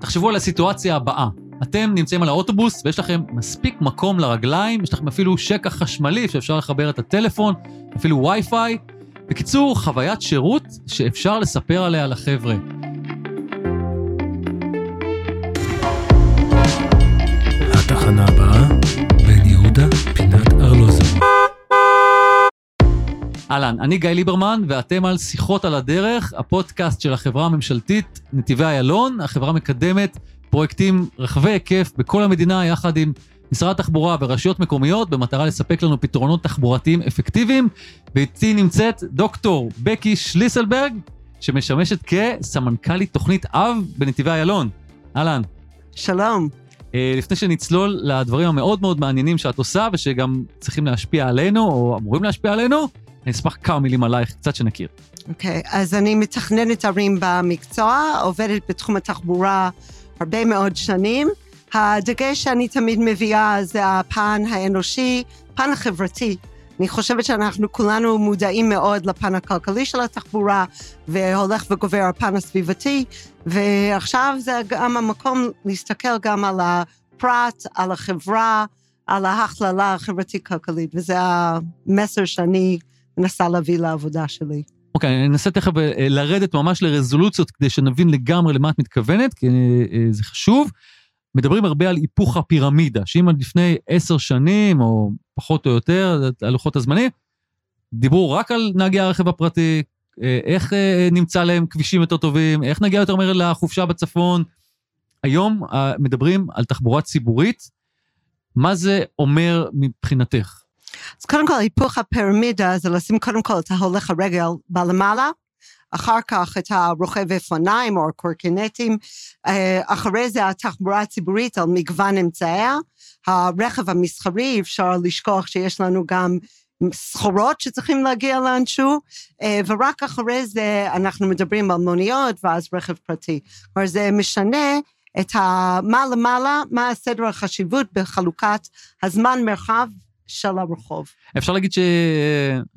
תחשבו על הסיטואציה הבאה. אתם נמצאים על האוטובוס ויש לכם מספיק מקום לרגליים, יש לכם אפילו שקע חשמלי שאפשר לחבר את הטלפון, אפילו וי-פיי. בקיצור, חוויית שירות שאפשר לספר עליה לחבר'ה. אהלן, אני גיא ליברמן, ואתם על שיחות על הדרך, הפודקאסט של החברה הממשלתית נתיבי איילון. החברה מקדמת פרויקטים רחבי היקף בכל המדינה, יחד עם משרד התחבורה ורשויות מקומיות, במטרה לספק לנו פתרונות תחבורתיים אפקטיביים. ואיתי נמצאת דוקטור בקי שליסלברג, שמשמשת כסמנכ"לית תוכנית אב בנתיבי איילון. אהלן. שלום. אה, לפני שנצלול לדברים המאוד מאוד מעניינים שאת עושה, ושגם צריכים להשפיע עלינו, או אמורים להשפיע עלינו, אני אשמח כמה מילים עלייך, קצת שנכיר. אוקיי, okay, אז אני מתכננת ערים במקצוע, עובדת בתחום התחבורה הרבה מאוד שנים. הדגש שאני תמיד מביאה זה הפן האנושי, פן החברתי. אני חושבת שאנחנו כולנו מודעים מאוד לפן הכלכלי של התחבורה, והולך וגובר הפן הסביבתי, ועכשיו זה גם המקום להסתכל גם על הפרט, על החברה, על ההכללה החברתית-כלכלית, וזה המסר שאני מנסה להביא לעבודה שלי. אוקיי, okay, אני אנסה תכף אה, לרדת ממש לרזולוציות כדי שנבין לגמרי למה את מתכוונת, כי אה, זה חשוב. מדברים הרבה על היפוך הפירמידה, שאם עד לפני עשר שנים, או פחות או יותר, על לוחות הזמנים, דיברו רק על נהגי הרכב הפרטי, אה, איך נמצא להם כבישים יותר טובים, איך נגיע יותר מהר לחופשה בצפון. היום מדברים על תחבורה ציבורית. מה זה אומר מבחינתך? אז קודם כל, היפוך הפירמידה זה לשים קודם כל את ההולך הרגל בלמעלה, אחר כך את הרוכב אופניים או הקורקינטים, אה, אחרי זה התחבורה הציבורית על מגוון אמצעיה, הרכב המסחרי, אפשר לשכוח שיש לנו גם סחורות שצריכים להגיע לאנשהו, אה, ורק אחרי זה אנחנו מדברים על מוניות ואז רכב פרטי. כלומר, זה משנה את ה... מה למעלה, מה הסדר החשיבות בחלוקת הזמן, מרחב של הרחוב. אפשר להגיד ש...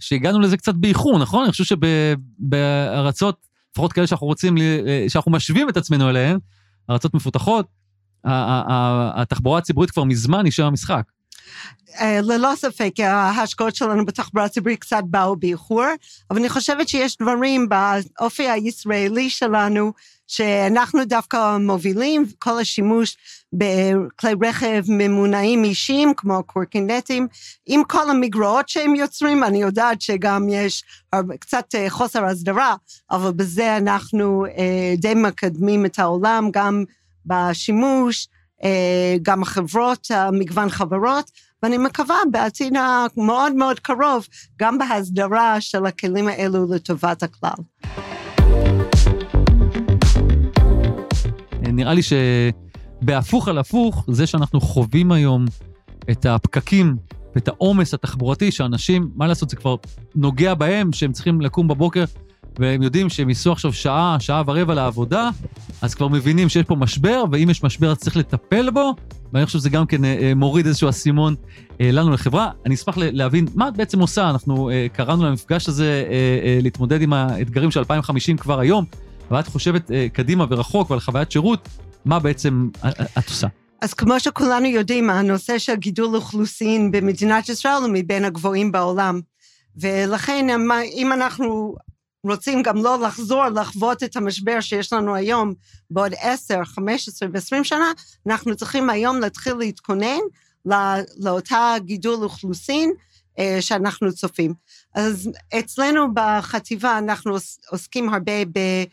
שהגענו לזה קצת באיחור, נכון? אני חושב שבארצות, לפחות כאלה שאנחנו רוצים, שאנחנו משווים את עצמנו אליהן, ארצות מפותחות, התחבורה הציבורית כבר מזמן היא שם המשחק. אה, ללא ספק, ההשקעות שלנו בתחבורה הציבורית קצת באו באיחור, אבל אני חושבת שיש דברים באופי הישראלי שלנו, שאנחנו דווקא מובילים, כל השימוש בכלי רכב ממונעים אישיים, כמו קורקינטים, עם כל המגרעות שהם יוצרים, אני יודעת שגם יש קצת אה, חוסר הסדרה, אבל בזה אנחנו אה, די מקדמים את העולם, גם בשימוש, גם החברות, מגוון חברות, ואני מקווה בעתיד המאוד מאוד קרוב, גם בהסדרה של הכלים האלו לטובת הכלל. נראה לי שבהפוך על הפוך, זה שאנחנו חווים היום את הפקקים ואת העומס התחבורתי, שאנשים, מה לעשות, זה כבר נוגע בהם, שהם צריכים לקום בבוקר והם יודעים שהם ייסעו עכשיו שעה, שעה ורבע לעבודה, אז כבר מבינים שיש פה משבר, ואם יש משבר אז צריך לטפל בו, ואני חושב שזה גם כן אה, אה, מוריד איזשהו אסימון אה, לנו לחברה. אני אשמח להבין מה את בעצם עושה, אנחנו קראנו למפגש הזה להתמודד עם האתגרים של 2050 כבר היום, ואת חושבת קדימה ורחוק ועל חוויית שירות, מה בעצם את עושה? אז כמו שכולנו יודעים, הנושא של גידול אוכלוסין במדינת ישראל הוא מבין הגבוהים בעולם. ולכן אם אנחנו רוצים גם לא לחזור לחוות את המשבר שיש לנו היום בעוד 10, 15 ו-20 שנה, אנחנו צריכים היום להתחיל להתכונן לא, לאותה גידול אוכלוסין אה, שאנחנו צופים. אז אצלנו בחטיבה אנחנו עוסקים הרבה במה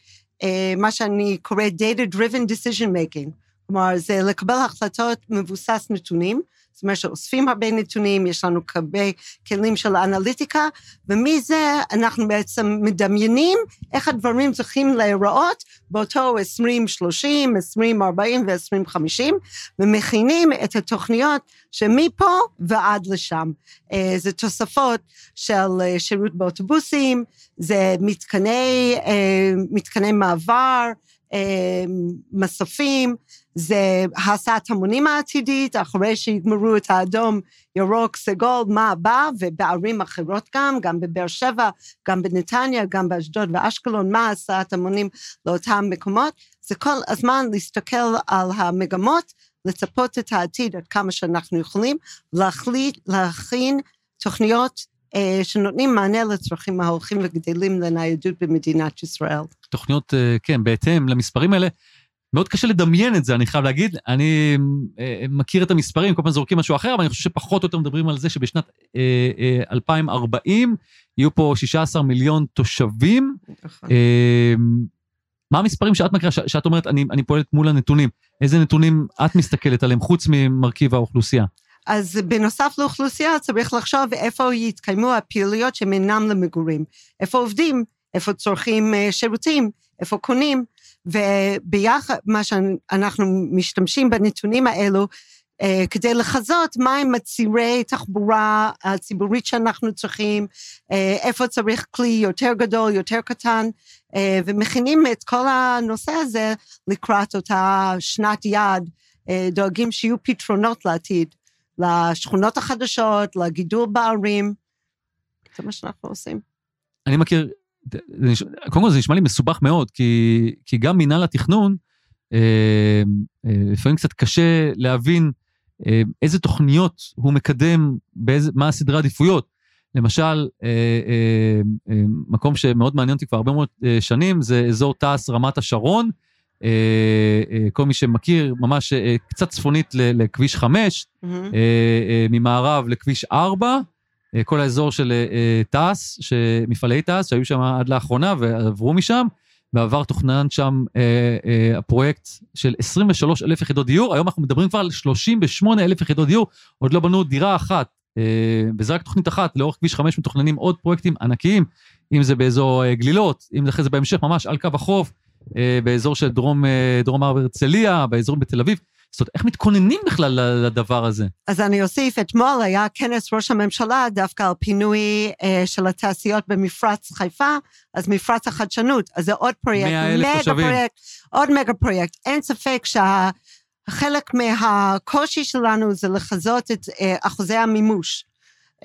אה, שאני קוראת Data Driven Decision Making. כלומר, זה לקבל החלטות מבוסס נתונים, זאת אומרת שאוספים הרבה נתונים, יש לנו הרבה כלים של אנליטיקה, ומזה אנחנו בעצם מדמיינים איך הדברים צריכים להיראות באותו 2030, 2040 ו-2050, ומכינים את התוכניות שמפה ועד לשם. אה, זה תוספות של אה, שירות באוטובוסים, זה מתקני, אה, מתקני מעבר, מסופים, זה הסעת המונים העתידית, אחרי שיגמרו את האדום, ירוק, סגול, מה הבא, ובערים אחרות גם, גם בבאר שבע, גם בנתניה, גם באשדוד ואשקלון, מה הסעת המונים לאותם מקומות. זה כל הזמן להסתכל על המגמות, לצפות את העתיד עד כמה שאנחנו יכולים, להחליט, להכין תוכניות אה, שנותנים מענה לצרכים ההולכים וגדלים לניידות במדינת ישראל. תוכניות, אה, כן, בהתאם למספרים האלה. מאוד קשה לדמיין את זה, אני חייב להגיד. אני אה, מכיר את המספרים, כל פעם זורקים משהו אחר, אבל אני חושב שפחות או יותר מדברים על זה שבשנת אה, אה, 2040 יהיו פה 16 מיליון תושבים. נכון. אה, מה המספרים שאת מכירה, שאת אומרת, אני, אני פועלת מול הנתונים? איזה נתונים את מסתכלת עליהם, חוץ ממרכיב האוכלוסייה? אז בנוסף לאוכלוסייה צריך לחשוב איפה יתקיימו הפעילויות שהן אינם למגורים. איפה עובדים, איפה צורכים אה, שירותים, איפה קונים, וביחד, מה שאנחנו משתמשים בנתונים האלו, אה, כדי לחזות מהם הצירי תחבורה הציבורית שאנחנו צריכים, אה, איפה צריך כלי יותר גדול, יותר קטן, ומכינים את כל הנושא הזה לקראת אותה שנת יעד, דואגים שיהיו פתרונות לעתיד. לשכונות החדשות, לגידול בערים. זה מה שאנחנו עושים. אני מכיר, קודם כל זה נשמע לי מסובך מאוד, כי, כי גם מינהל התכנון, אה, אה, לפעמים קצת קשה להבין אה, איזה תוכניות הוא מקדם, באיזה, מה הסדרי העדיפויות. למשל, מקום שמאוד מעניין אותי כבר הרבה מאוד שנים, זה אזור תעש רמת השרון. אה, אה, כל מי שמכיר, ממש אה, קצת צפונית לכביש 5, Mm-hmm. ממערב לכביש 4, אה, כל האזור של תעש, מפעלי תעש שהיו שם עד לאחרונה ועברו משם, בעבר תוכנן שם אה, אה, הפרויקט של 23 אלף יחידות דיור, היום אנחנו מדברים כבר על 38 אלף יחידות דיור, עוד לא בנו דירה אחת, אה, וזה רק תוכנית אחת, לאורך כביש 5 מתוכננים עוד פרויקטים ענקיים, אם זה באזור אה, גלילות, אם זה אחרי זה בהמשך ממש על קו החוף, באזור של דרום, אה, דרום הר הרצליה, באזור בתל אביב. זאת אומרת, איך מתכוננים בכלל לדבר הזה? אז אני אוסיף, אתמול היה כנס ראש הממשלה דווקא על פינוי אה, של התעשיות במפרץ חיפה, אז מפרץ החדשנות, אז זה עוד פרויקט, 100,000 מגה תושבים. פרויקט, עוד מגה פרויקט. אין ספק שחלק מהקושי שלנו זה לחזות את אה, אחוזי המימוש.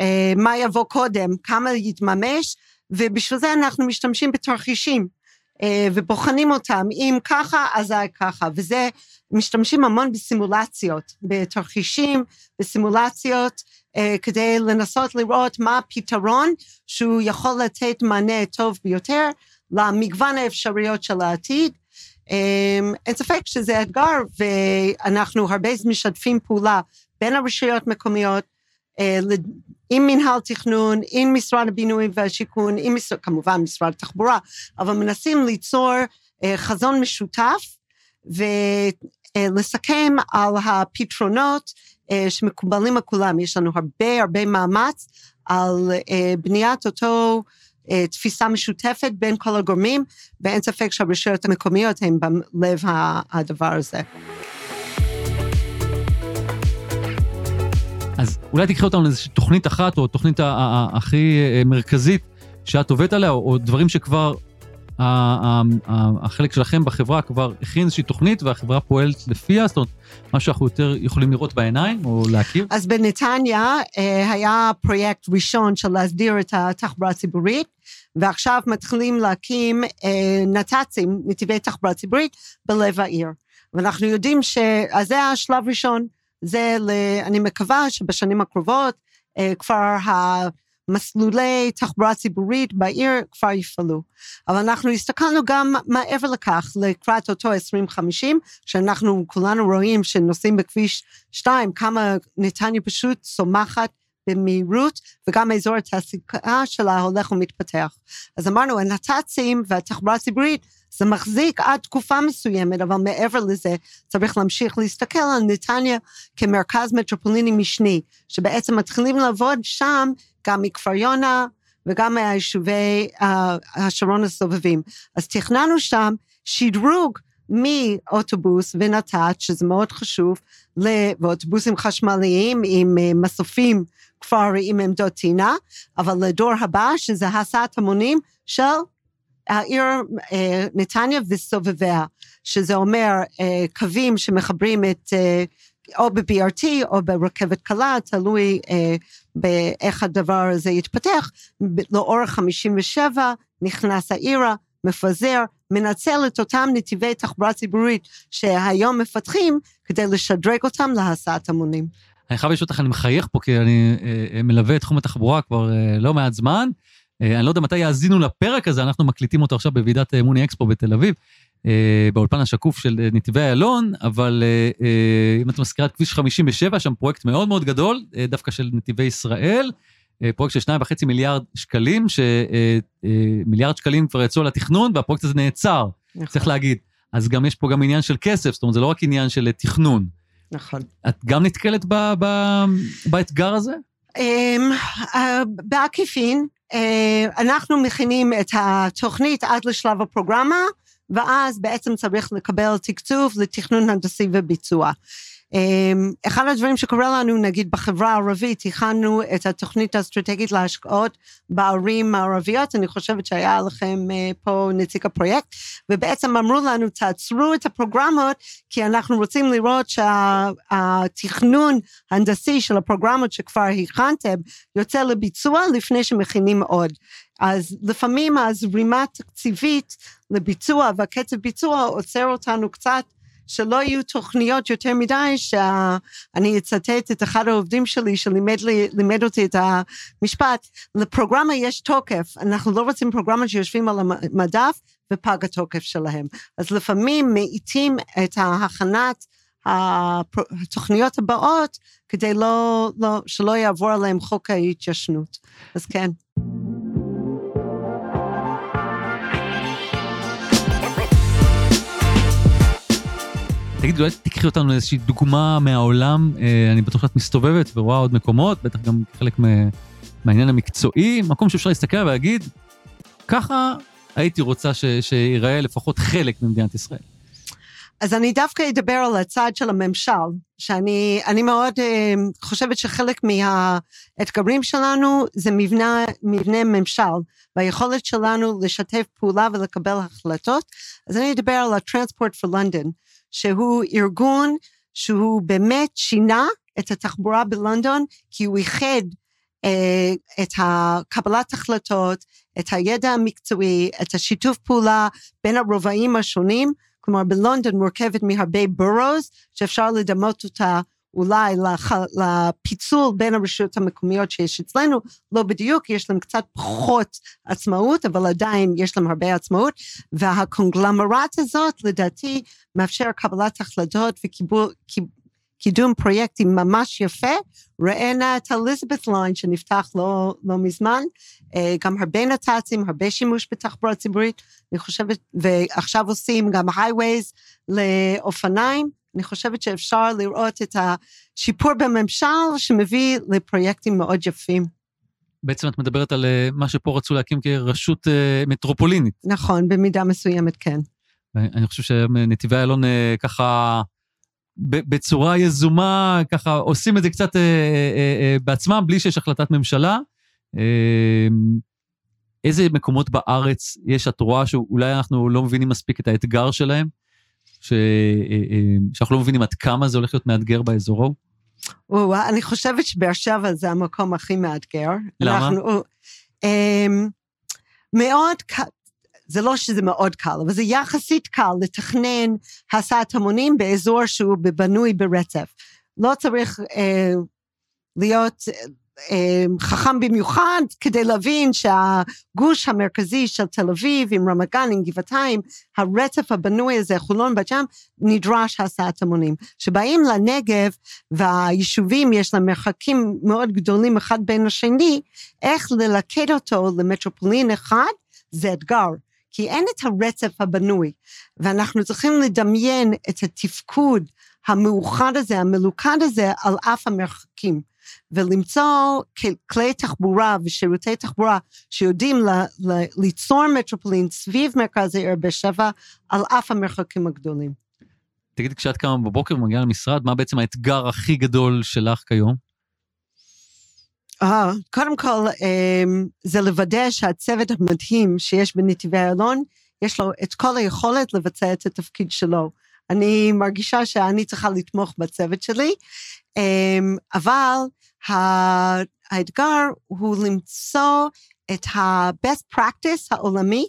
אה, מה יבוא קודם, כמה יתממש, ובשביל זה אנחנו משתמשים בתרחישים. אה, ובוחנים אותם, אם ככה, אזי ככה, וזה, משתמשים המון בסימולציות, בתרחישים, בסימולציות, אה, כדי לנסות לראות מה הפתרון שהוא יכול לתת מענה טוב ביותר למגוון האפשרויות של העתיד. אה, אין ספק שזה אתגר, ואנחנו הרבה משתפים פעולה בין הרשויות המקומיות, עם מינהל תכנון, עם משרד הבינוי והשיכון, עם כמובן משרד התחבורה, אבל מנסים ליצור אה, חזון משותף ולסכם על הפתרונות אה, שמקובלים על כולם. יש לנו הרבה הרבה מאמץ על אה, בניית אותו אה, תפיסה משותפת בין כל הגורמים, ואין ספק שהרשויות המקומיות הן בלב הדבר הזה. אז אולי תקחי אותנו לאיזושהי תוכנית אחת, או תוכנית הכי אה, מרכזית שאת עובדת עליה, או, דברים שכבר החלק שלכם בחברה כבר הכין איזושהי תוכנית והחברה פועלת לפיה, זאת אומרת, משהו שאנחנו יותר יכולים לראות בעיניים או להכיר. אז בנתניה אה, היה פרויקט ראשון של להסדיר את התחבורה הציבורית, ועכשיו מתחילים להקים אה, נת"צים, נתיבי תחבורה ציבורית, בלב העיר. ואנחנו יודעים ש... אז זה השלב ראשון. זה, ל... אני מקווה שבשנים הקרובות אה, כבר המסלולי תחבורה ציבורית בעיר כבר יפעלו. אבל אנחנו הסתכלנו גם מעבר לכך, לקראת אותו 2050, שאנחנו כולנו רואים שנוסעים בכביש 2, כמה נתניה פשוט צומחת במהירות, וגם אזור התעסוקה שלה הולך ומתפתח. אז אמרנו, הנת"צים והתחבורה הציבורית, זה מחזיק עד תקופה מסוימת, אבל מעבר לזה, צריך להמשיך להסתכל על נתניה כמרכז מטרופוליני משני, שבעצם מתחילים לעבוד שם גם מכפר יונה וגם מהיישובי uh, השרון הסובבים. אז תכננו שם שדרוג מאוטובוס ונת"צ, שזה מאוד חשוב, ואוטובוסים חשמליים עם uh, מסופים כבר עם עמדות טעינה, אבל לדור הבא, שזה הסעת המונים של העיר אה, נתניה וסובביה, שזה אומר אה, קווים שמחברים את, אה, או ב-BRT או ברכבת קלה, תלוי אה, באיך הדבר הזה יתפתח, לאורך 57 נכנס העירה, מפזר, מנצל את אותם נתיבי תחבורה ציבורית שהיום מפתחים, כדי לשדרג אותם להסעת המונים. אני חייב לשאול אותך, אני מחייך פה, כי אני אה, אה, מלווה את תחום התחבורה כבר אה, לא מעט זמן. אה, אני לא יודע מתי יאזינו לפרק הזה, אנחנו מקליטים אותו עכשיו בוועידת אה, מוני אקספו בתל אביב, אה, באולפן השקוף של אה, נתיבי איילון, אבל אה, אה, אם את מזכירה את כביש 57, שם פרויקט מאוד מאוד גדול, אה, דווקא של נתיבי ישראל, פרויקט של 2.5 מיליארד שקלים, שמיליארד שקלים כבר יצאו לתכנון, והפרויקט הזה נעצר, נכון. צריך להגיד. אז גם יש פה גם עניין של כסף, זאת אומרת, זה לא רק עניין של אה, תכנון. נכון. את גם נתקלת ב, ב, באתגר הזה? אמ, אה, בעקיפין, אה, אנחנו מכינים את התוכנית עד לשלב הפרוגרמה, ואז בעצם צריך לקבל תקצוב לתכנון הנדסי וביצוע. אמ, אחד הדברים שקורה לנו, נגיד בחברה הערבית, הכנו את התוכנית האסטרטגית להשקעות בערים הערביות, אני חושבת שהיה לכם אה, פה נציג הפרויקט, ובעצם אמרו לנו, תעצרו את הפרוגרמות, כי אנחנו רוצים לראות שהתכנון הנדסי של הפרוגרמות שכבר הכנתם, יוצא לביצוע לפני שמכינים עוד. אז לפעמים הזרימה התקציבית לביצוע והקצב ביצוע עוצר אותנו קצת שלא יהיו תוכניות יותר מדי, שאני אצטט את אחד העובדים שלי שלימד לי, לימד אותי את המשפט, לפרוגרמה יש תוקף, אנחנו לא רוצים פרוגרמה שיושבים על המדף ופג התוקף שלהם. אז לפעמים מאיטים את ההכנת התוכניות הבאות, כדי לא, לא, שלא יעבור עליהם חוק ההתיישנות. אז כן. תגידי, אולי תקחי אותנו לאיזושהי דוגמה מהעולם, אה, אני בטוח שאת מסתובבת ורואה עוד מקומות, בטח גם חלק מה- מהעניין המקצועי, מקום שאפשר להסתכל ולהגיד, ככה הייתי רוצה ש- שיראה לפחות חלק ממדינת ישראל. אז אני דווקא אדבר על הצד של הממשל, שאני אני מאוד אה, חושבת שחלק מהאתגרים שלנו זה מבנה, מבנה ממשל, והיכולת שלנו לשתף פעולה ולקבל החלטות. אז אני אדבר על ה-Transport for London, שהוא ארגון שהוא באמת שינה את התחבורה בלונדון, כי הוא איחד אה, את הקבלת החלטות, את הידע המקצועי, את השיתוף פעולה בין הרובעים השונים, כלומר בלונדון מורכבת מהרבה בורוס, שאפשר לדמות אותה אולי לח, לפיצול בין הרשויות המקומיות שיש אצלנו, לא בדיוק, יש להם קצת פחות עצמאות, אבל עדיין יש להם הרבה עצמאות, והקונגלמרט הזאת לדעתי מאפשר קבלת החלטות וקידום פרויקטים ממש יפה. ראינה את אליזבת ליין שנפתח לא, לא מזמן, אה, גם הרבה נת"צים, הרבה שימוש בתחבורה ציבורית, אני חושבת, ועכשיו עושים גם הייווייז לאופניים, אני חושבת שאפשר לראות את השיפור בממשל שמביא לפרויקטים מאוד יפים. בעצם את מדברת על אה, מה שפה רצו להקים כרשות אה, מטרופולינית. נכון, במידה מסוימת כן. אני חושב שנתיבי איילון אה, ככה, בצורה יזומה, ככה עושים את זה קצת אה, אה, אה, בעצמם, בלי שיש החלטת ממשלה. אה, איזה מקומות בארץ יש, את רואה שאולי אנחנו לא מבינים מספיק את האתגר שלהם? ש... אה, אה, שאנחנו לא מבינים עד כמה זה הולך להיות מאתגר באזור ההוא? או, אני חושבת שבאר שבע זה המקום הכי מאתגר. למה? אנחנו, um, מאוד קל, זה לא שזה מאוד קל, אבל זה יחסית קל לתכנן הסעת המונים באזור שהוא בנוי ברצף. לא צריך uh, להיות חכם במיוחד כדי להבין שהגוש המרכזי של תל אביב עם רמת גן, עם גבעתיים, הרצף הבנוי הזה, חולון, בת ים, נדרש הסעת המונים. שבאים לנגב והיישובים יש להם מרחקים מאוד גדולים אחד בין השני, איך ללכד אותו למטרופולין אחד זה אתגר. כי אין את הרצף הבנוי, ואנחנו צריכים לדמיין את התפקוד המאוחד הזה, המלוכד הזה, על אף המרחקים. ולמצוא כלי תחבורה ושירותי תחבורה שיודעים ל- ל- ליצור מטרופולין סביב מרכז העיר באר שבע, על אף המרחקים הגדולים. תגידי, כשאת קמה בבוקר ומגיעה למשרד, מה בעצם האתגר הכי גדול שלך כיום? אה, קודם כל, אמ, זה לוודא שהצוות המדהים שיש בנתיבי איילון, יש לו את כל היכולת לבצע את התפקיד שלו. אני מרגישה שאני צריכה לתמוך בצוות שלי, אמ, אבל האתגר הוא למצוא את ה-best practice העולמי,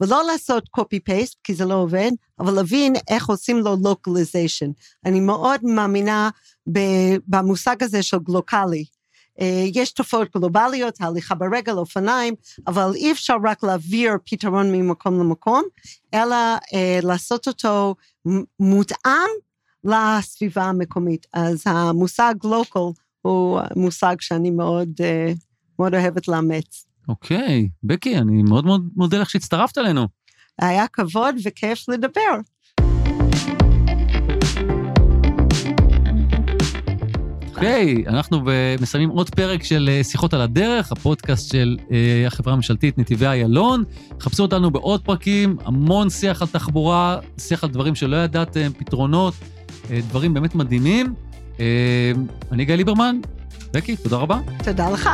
ולא לעשות copy-paste, כי זה לא עובד, אבל להבין איך עושים לו localization. אני מאוד מאמינה במושג הזה של גלוקלי. אה, יש תופעות גלובליות, הליכה ברגל, אופניים, אבל אי אפשר רק להעביר פתרון ממקום למקום, אלא אה, לעשות אותו מותאם לסביבה המקומית. אז המושג לוקל הוא מושג שאני מאוד, אה, מאוד אוהבת לאמץ. אוקיי, בקי, אני מאוד מאוד מודה לך שהצטרפת אלינו. היה כבוד וכיף לדבר. אוקיי, okay, אנחנו מסיימים עוד פרק של אה, שיחות על הדרך, הפודקאסט של uh, החברה הממשלתית נתיבי איילון. חפשו אותנו בעוד פרקים, המון שיח על תחבורה, שיח על דברים שלא ידעתם, פתרונות, uh, דברים באמת מדהימים. אני גיא ליברמן, בקי, תודה רבה. תודה לך.